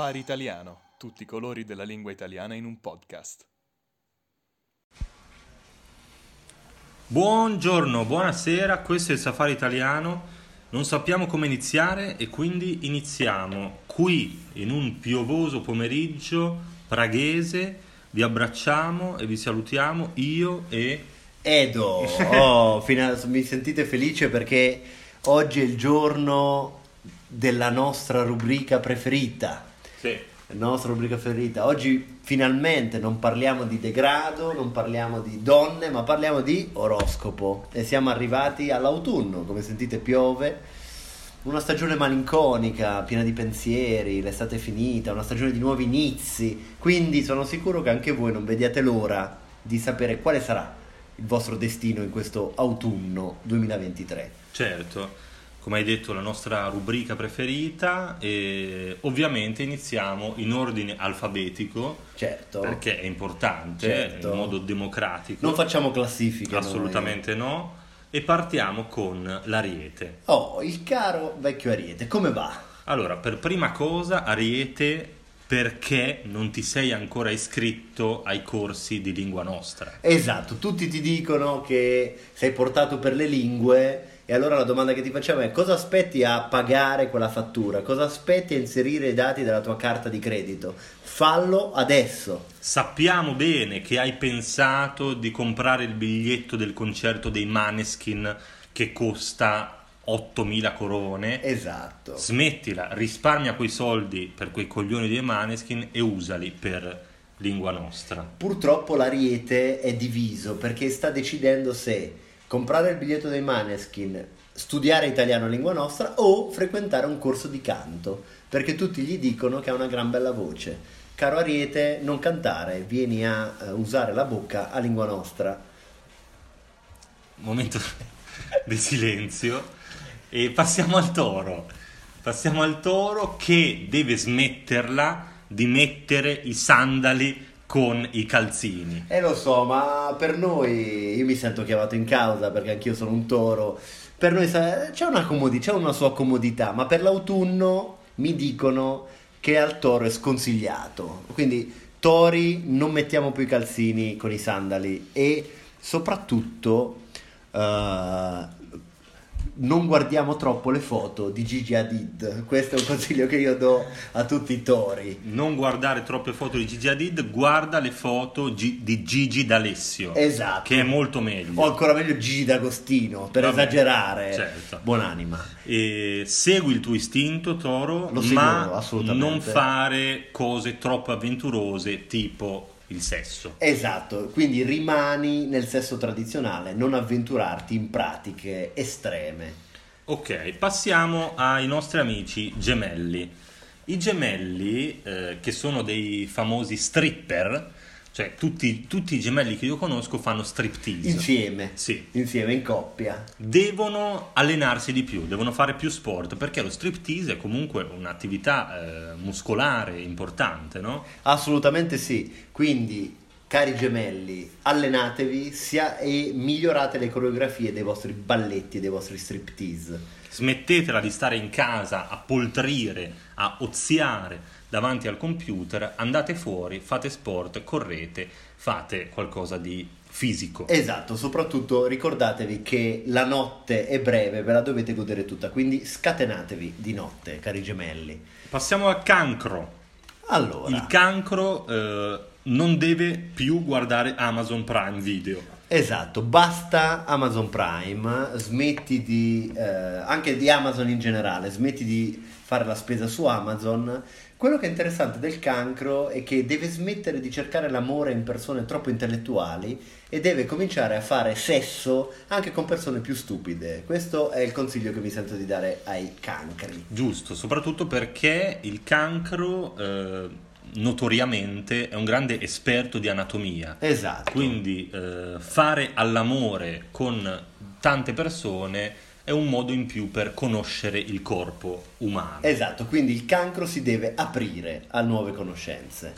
Safari Italiano, tutti i colori della lingua italiana in un podcast. Buongiorno, buonasera, questo è il Safari Italiano. Non sappiamo come iniziare e quindi iniziamo qui in un piovoso pomeriggio praghese. Vi abbracciamo e vi salutiamo io e Edo, oh, fino a- mi sentite felice perché oggi è il giorno della nostra rubrica preferita. Sì. La nostra rubrica preferita. Oggi finalmente non parliamo di degrado, non parliamo di donne, ma parliamo di oroscopo. E siamo arrivati all'autunno, come sentite piove. Una stagione malinconica, piena di pensieri, l'estate è finita, una stagione di nuovi inizi. Quindi sono sicuro che anche voi non vediate l'ora di sapere quale sarà il vostro destino in questo autunno 2023. Certo, come hai detto la nostra rubrica preferita e ovviamente iniziamo in ordine alfabetico Certo. perché è importante, Certo. in modo democratico. Non facciamo classifiche. noi. Assolutamente no. E partiamo con l'Ariete. Oh, il caro vecchio Ariete, come va? Allora, per prima cosa, Ariete, perché non ti sei ancora iscritto ai corsi di lingua nostra? Esatto, tutti ti dicono che sei portato per le lingue e allora la domanda che ti facciamo è cosa aspetti a pagare quella fattura? Cosa aspetti a inserire i dati della tua carta di credito? Fallo adesso. Sappiamo bene che hai pensato di comprare il biglietto del concerto dei Maneskin che costa 8.000 corone. Esatto. Smettila, risparmia quei soldi per quei coglioni dei Maneskin e usali per lingua nostra. Purtroppo l'Ariete è diviso perché sta decidendo se comprare il biglietto dei Maneskin, studiare italiano lingua nostra o frequentare un corso di canto, perché tutti gli dicono che ha una gran bella voce. Caro Ariete, non cantare, vieni a eh, usare la bocca a lingua nostra. Momento di silenzio e passiamo al toro. Passiamo al toro che deve smetterla di mettere i sandali con i calzini. E lo so, ma per noi, io mi sento chiamato in causa perché anch'io sono un toro. Per noi c'è una, comodi- c'è una sua comodità, ma per l'autunno mi dicono che al toro è sconsigliato. Quindi, tori, non mettiamo più i calzini con i sandali e soprattutto eh, non guardiamo troppo le foto di Gigi Hadid. Questo è un consiglio che io do a tutti i tori. Non guardare troppe foto di Gigi Hadid, guarda le foto di Gigi D'Alessio, Esatto. che è molto meglio. O ancora meglio Gigi D'Agostino, per Vabbè, esagerare. certo. Buonanima. E segui il tuo istinto, Toro, Lo ma non fare cose troppo avventurose, tipo il sesso. Esatto, quindi rimani nel sesso tradizionale, non avventurarti in pratiche estreme. Ok, passiamo ai nostri amici gemelli. I gemelli, eh, che sono dei famosi stripper, cioè tutti, tutti i gemelli che io conosco fanno striptease. Insieme. Sì. Insieme, in coppia. Devono allenarsi di più, devono fare più sport, perché lo striptease è comunque un'attività eh, muscolare importante, no? Assolutamente sì. Quindi, cari gemelli, allenatevi sia- e migliorate le coreografie dei vostri balletti e dei vostri striptease. Smettetela di stare in casa a poltrire, a oziare davanti al computer, andate fuori, fate sport, correte, fate qualcosa di fisico. Esatto, soprattutto ricordatevi che la notte è breve, ve la dovete godere tutta, quindi scatenatevi di notte, cari gemelli. Passiamo al cancro. Allora, Il cancro eh, non deve più guardare Amazon Prime Video. esatto, basta Amazon Prime, smetti di, eh, anche di Amazon in generale, smetti di fare la spesa su Amazon. Quello che è interessante del cancro è che deve smettere di cercare l'amore in persone troppo intellettuali e deve cominciare a fare sesso anche con persone più stupide. Questo è il consiglio che mi sento di dare ai cancri. Giusto, soprattutto perché il cancro eh, notoriamente è un grande esperto di anatomia. Esatto. Quindi eh, fare all'amore con tante persone è un modo in più per conoscere il corpo umano. Esatto, quindi il cancro si deve aprire a nuove conoscenze.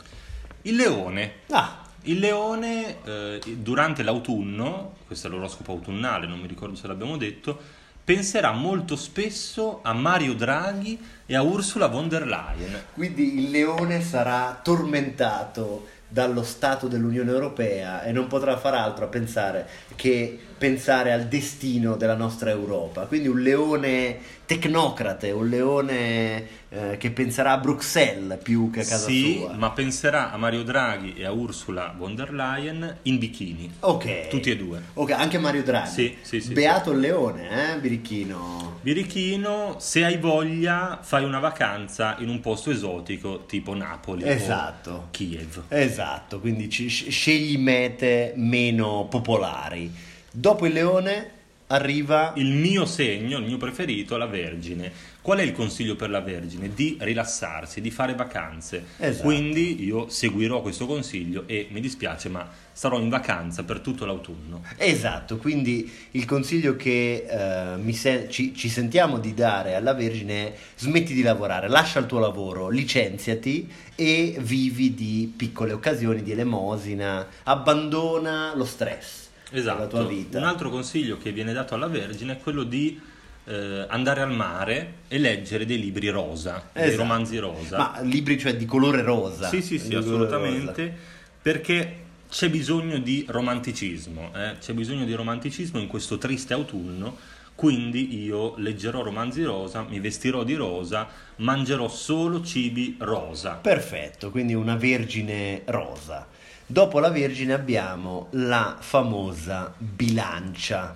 Il leone. Ah, Il leone eh, durante l'autunno, questo è l'oroscopo autunnale, non mi ricordo se l'abbiamo detto, penserà molto spesso a Mario Draghi e a Ursula von der Leyen. Quindi il leone sarà tormentato dallo Stato dell'Unione Europea e non potrà far altro a pensare che pensare al destino della nostra Europa. Quindi un leone tecnocrate, un leone eh, che penserà a Bruxelles più che a casa sì, sua. ma penserà a Mario Draghi e a Ursula von der Leyen in bikini. Ok. Tutti e due. Ok, anche Mario Draghi. Sì, sì, sì, Beato il leone, eh, Birichino. Birichino, se hai voglia, fai una vacanza in un posto esotico tipo Napoli Esatto. Kiev. Esatto, quindi ci- scegli mete meno popolari. Dopo il leone arriva Il mio segno, il mio preferito, la Vergine. Qual è il consiglio per la Vergine? Di rilassarsi, di fare vacanze. Esatto. Quindi io seguirò questo consiglio e mi dispiace, ma sarò in vacanza per tutto l'autunno. Esatto, quindi il consiglio che eh, se- ci, ci sentiamo di dare alla Vergine è smetti di lavorare, lascia il tuo lavoro, licenziati e vivi di piccole occasioni, di elemosina, abbandona lo stress Esatto. della tua vita. Un altro consiglio che viene dato alla Vergine è quello di eh, andare al mare e leggere dei libri rosa, dei Esatto. romanzi rosa. Ma libri cioè di colore rosa. Sì, sì, sì, assolutamente, perché c'è bisogno di romanticismo, eh? c'è bisogno di romanticismo in questo triste autunno, quindi io leggerò romanzi rosa, mi vestirò di rosa, mangerò solo cibi rosa. Perfetto, quindi una vergine rosa. Dopo la vergine abbiamo la famosa bilancia.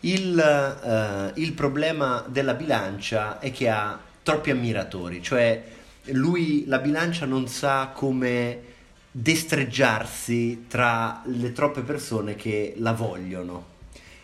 Il, eh, il problema della bilancia è che ha troppi ammiratori, cioè lui la bilancia non sa come destreggiarsi tra le troppe persone che la vogliono.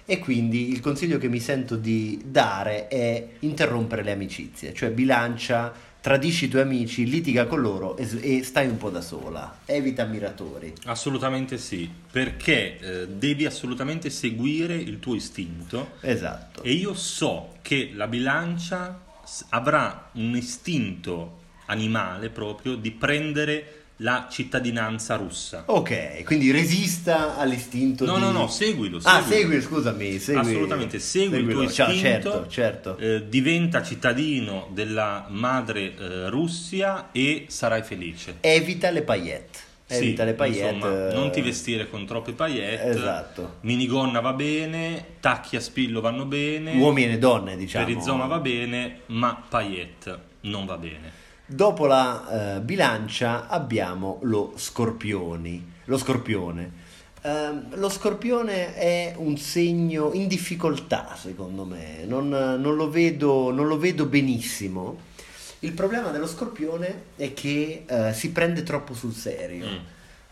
E quindi il consiglio che mi sento di dare è interrompere le amicizie, cioè bilancia, tradisci i tuoi amici, litiga con loro e, e stai un po' da sola, evita ammiratori. Assolutamente sì, perché eh, devi assolutamente seguire il tuo istinto Esatto. e io so che la bilancia avrà un istinto animale proprio di prendere la cittadinanza russa. Ok, quindi resista all'istinto No, di... no, no, seguilo. Ah, seguilo. segui, scusami, segui. Assolutamente, segui il tuo istinto, certo, certo. eh, diventa cittadino della madre eh, Russia e sarai felice. Evita le paillette. Sì, Evita le paillette. insomma, eh, non ti vestire con troppe paillette. Esatto. Minigonna va bene, tacchi a spillo vanno bene, Uomini e donne, diciamo. perizoma va bene, ma paillette non va bene. Dopo la eh, bilancia abbiamo lo scorpioni, lo scorpione. Ehm, lo scorpione è un segno in difficoltà, secondo me, non, non lo vedo, non lo vedo benissimo. Il problema dello scorpione è che eh, si prende troppo sul serio. Mm.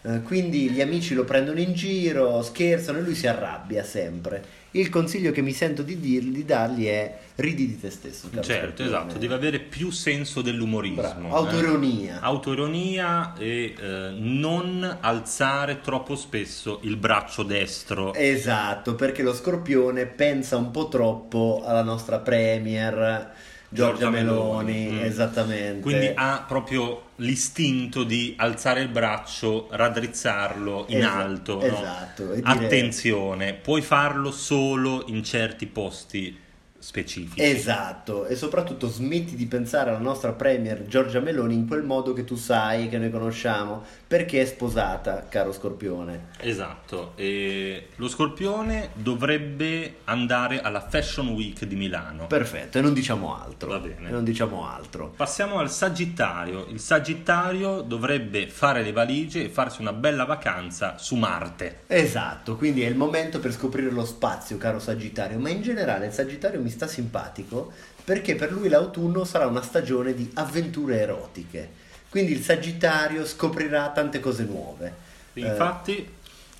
Eh, quindi gli amici lo prendono in giro, scherzano e lui si arrabbia sempre. Il consiglio che mi sento di, dirgli, di dargli è ridi di te stesso. Certo, esatto, deve avere più senso dell'umorismo. Bravo. eh. Autoironia. Autoironia e eh, non alzare troppo spesso il braccio destro. Esatto, perché lo scorpione pensa un po' troppo alla nostra premier Giorgia Meloni, mm. esattamente. Quindi ha proprio l'istinto di alzare il braccio, raddrizzarlo in Esa- alto. no? esatto, dire- Attenzione, puoi farlo solo in certi posti specifici. Esatto, e soprattutto smetti di pensare alla nostra premier Giorgia Meloni in quel modo che tu sai, che noi conosciamo, perché è sposata, caro scorpione. Esatto, e lo scorpione dovrebbe andare alla Fashion Week di Milano. Perfetto, e non diciamo altro. Va bene. E non diciamo altro. Passiamo al Sagittario. Il Sagittario dovrebbe fare le valigie e farsi una bella vacanza su Marte. Esatto, quindi è il momento per scoprire lo spazio, caro Sagittario, ma in generale il Sagittario mi sta simpatico perché per lui l'autunno sarà una stagione di avventure erotiche. Quindi il Sagittario scoprirà tante cose nuove. Eh, Infatti,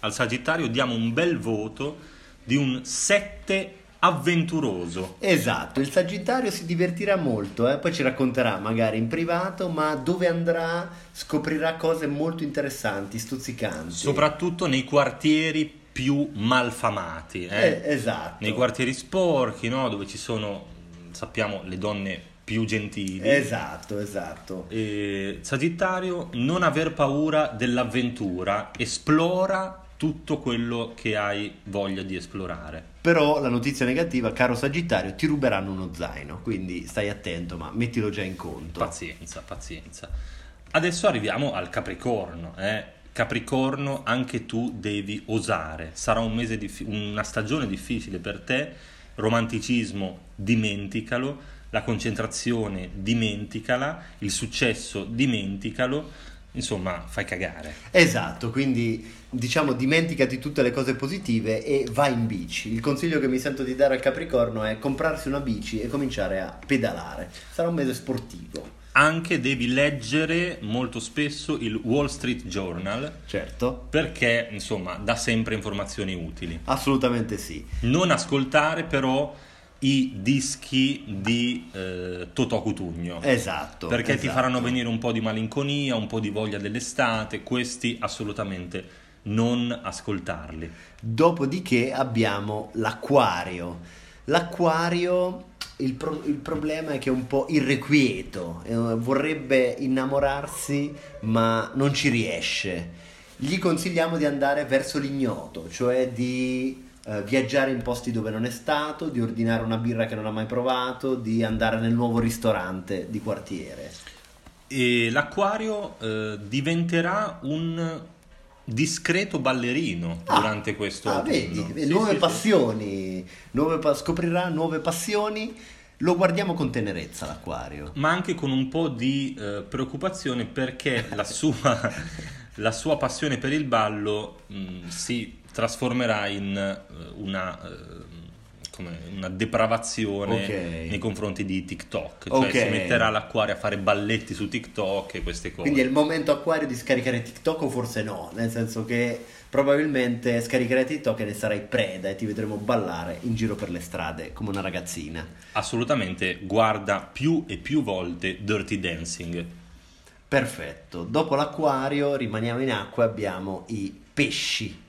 al Sagittario diamo un bel voto di un 7 avventuroso. Esatto, il Sagittario si divertirà molto, eh, poi ci racconterà magari in privato, ma dove andrà scoprirà cose molto interessanti, stuzzicanti. Soprattutto nei quartieri più malfamati. eh. Eh, esatto. Nei quartieri sporchi, no? dove ci sono, sappiamo, le donne più gentili. Esatto, esatto. E, Sagittario, non aver paura dell'avventura, esplora tutto quello che hai voglia di esplorare. Però la notizia negativa, caro Sagittario, ti ruberanno uno zaino, quindi stai attento, ma mettilo già in conto. Pazienza, pazienza. Adesso arriviamo al Capricorno. Eh? Capricorno, anche tu devi osare. Sarà un mese diffi- una stagione difficile per te. Romanticismo, dimenticalo. La concentrazione, dimenticala. Il successo, dimenticalo. Insomma, fai cagare. Esatto, quindi diciamo dimenticati tutte le cose positive e vai in bici. Il consiglio che mi sento di dare al Capricorno è comprarsi una bici e cominciare a pedalare. Sarà un mese sportivo. Anche devi leggere molto spesso il Wall Street Journal Certo, perché, insomma, dà sempre informazioni utili. assolutamente sì. Non ascoltare però i dischi di eh, Totò Cutugno. Esatto. perché ti esatto. faranno venire un po' di malinconia, un po' di voglia dell'estate, questi assolutamente non ascoltarli. Dopodiché abbiamo l'acquario. L'acquario, il, pro- il problema è che è un po' irrequieto, eh, vorrebbe innamorarsi ma non ci riesce. Gli consigliamo di andare verso l'ignoto, cioè di eh, viaggiare in posti dove non è stato, di ordinare una birra che non ha mai provato, di andare nel nuovo ristorante di quartiere. E l'acquario eh, diventerà un discreto ballerino Ah, durante questo Ah, vedi, Sì, nuove sì, sì. passioni, nuove pa- scoprirà nuove passioni. Lo guardiamo con tenerezza l'acquario. ma anche con un po' di eh, preoccupazione perché la sua, la sua passione per il ballo mh, si trasformerà in eh, una, eh, come una depravazione Ok. nei confronti di TikTok, cioè Ok. si metterà l'acquario a fare balletti su TikTok e queste cose. Quindi è il momento acquario di scaricare TikTok o forse no? Nel senso che probabilmente scaricherai TikTok e ne sarai preda e ti vedremo ballare in giro per le strade come una ragazzina. Assolutamente guarda più e più volte Dirty Dancing. Perfetto. Dopo l'acquario rimaniamo in acqua e abbiamo i pesci.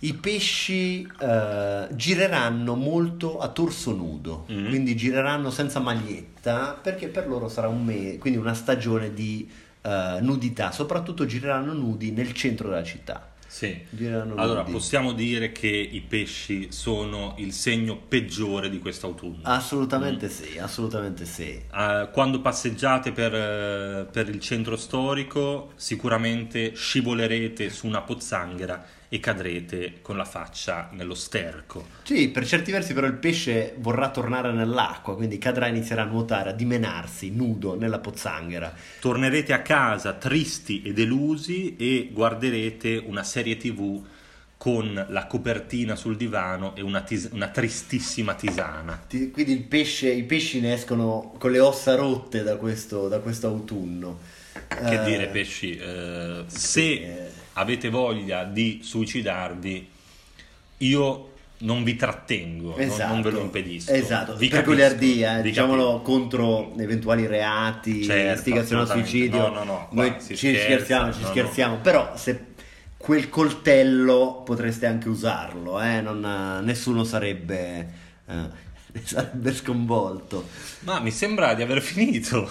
I pesci eh, gireranno molto a torso nudo, Mhm. quindi gireranno senza maglietta perché per loro sarà un mese, quindi una stagione di eh, nudità, soprattutto gireranno nudi nel centro della città. Sì. Allora, nudi. possiamo dire che i pesci sono il segno peggiore di quest'autunno. Assolutamente Mm. sì, assolutamente sì. Eh, quando passeggiate per, eh, per il centro storico, sicuramente scivolerete su una pozzanghera e cadrete con la faccia nello sterco. Sì, per certi versi però il pesce vorrà tornare nell'acqua, quindi cadrà e inizierà a nuotare, a dimenarsi nudo nella pozzanghera. Tornerete a casa tristi e delusi e guarderete una serie tv con la copertina sul divano e una, tis- una tristissima tisana. Ti- Quindi il pesce, i pesci ne escono con le ossa rotte da questo, da questo autunno. Che Eh, dire, pesci, eh, se eh. Avete voglia di suicidarvi, io non vi trattengo, non- Esatto, non, ve lo impedisco. Esatto, vi per goliardia, eh, diciamolo capisco. contro eventuali reati, Certo, istigazione al suicidio. No, no, no, Noi ci scherza, scherziamo, ci no, no. scherziamo, però se quel coltello potreste anche usarlo, eh, non, nessuno sarebbe, eh, sarebbe sconvolto. Ma mi sembra di aver finito.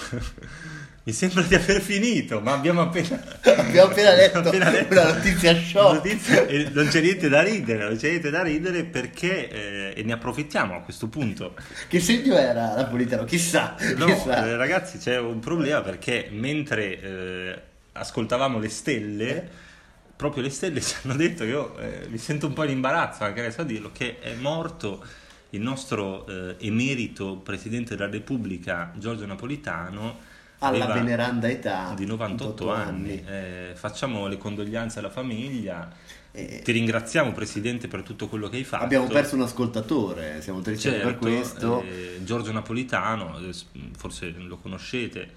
Mi sembra di aver finito, ma abbiamo appena, Abbiamo appena letto appena letto una notizia shock. notizia e non c'è niente da ridere, non c'è niente da ridere perché, eh, e ne approfittiamo a questo punto, Che segno era Napolitano? Chissà, No, chissà. eh, ragazzi, c'è un problema perché mentre eh, ascoltavamo le stelle, Eh? proprio le stelle ci hanno detto che io eh, mi sento un po' in imbarazzo anche adesso a dirlo, che è morto il nostro emerito Presidente della Repubblica Giorgio Napolitano. Alla veneranda età di 98 anni. Eh, facciamo le condoglianze alla famiglia. Eh, Ti ringraziamo Presidente per tutto quello che hai fatto. Abbiamo perso un ascoltatore, siamo tristi per Certo, questo. eh, Giorgio Napolitano, eh, forse lo conoscete,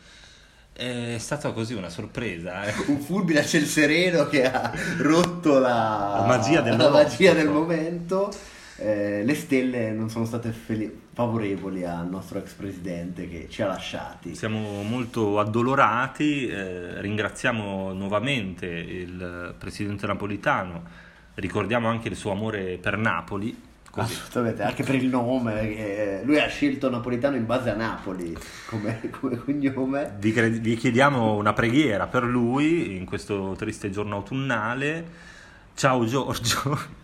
è stata così una sorpresa. eh. Un fulmine a ciel sereno che ha rotto la, La magia la magia del momento. Eh, le stelle non sono state fel- favorevoli al nostro ex presidente che ci ha lasciati. Siamo molto addolorati, eh, ringraziamo nuovamente il Presidente Napolitano, ricordiamo anche il suo amore per Napoli. Così. Assolutamente, anche per il nome, che lui ha scelto Napolitano in base a Napoli come, come cognome. Vi, cre- vi chiediamo una preghiera per lui in questo triste giorno autunnale. Ciao Giorgio.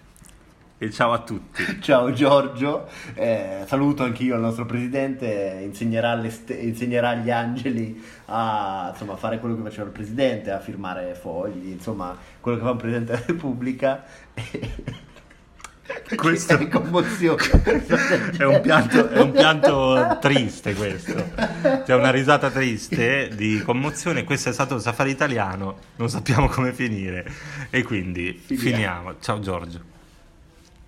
E ciao a tutti. Ciao Giorgio, eh, saluto anch'io il nostro presidente, insegnerà, ste- insegnerà agli angeli a insomma, fare quello che faceva il presidente, a firmare fogli, insomma quello che fa un presidente della Repubblica. Questo è commozione. È un, pianto, è un pianto triste questo, c'è una risata triste di commozione, questo è stato un safari italiano, non sappiamo come finire e quindi Finiamo. finiamo. Ciao Giorgio.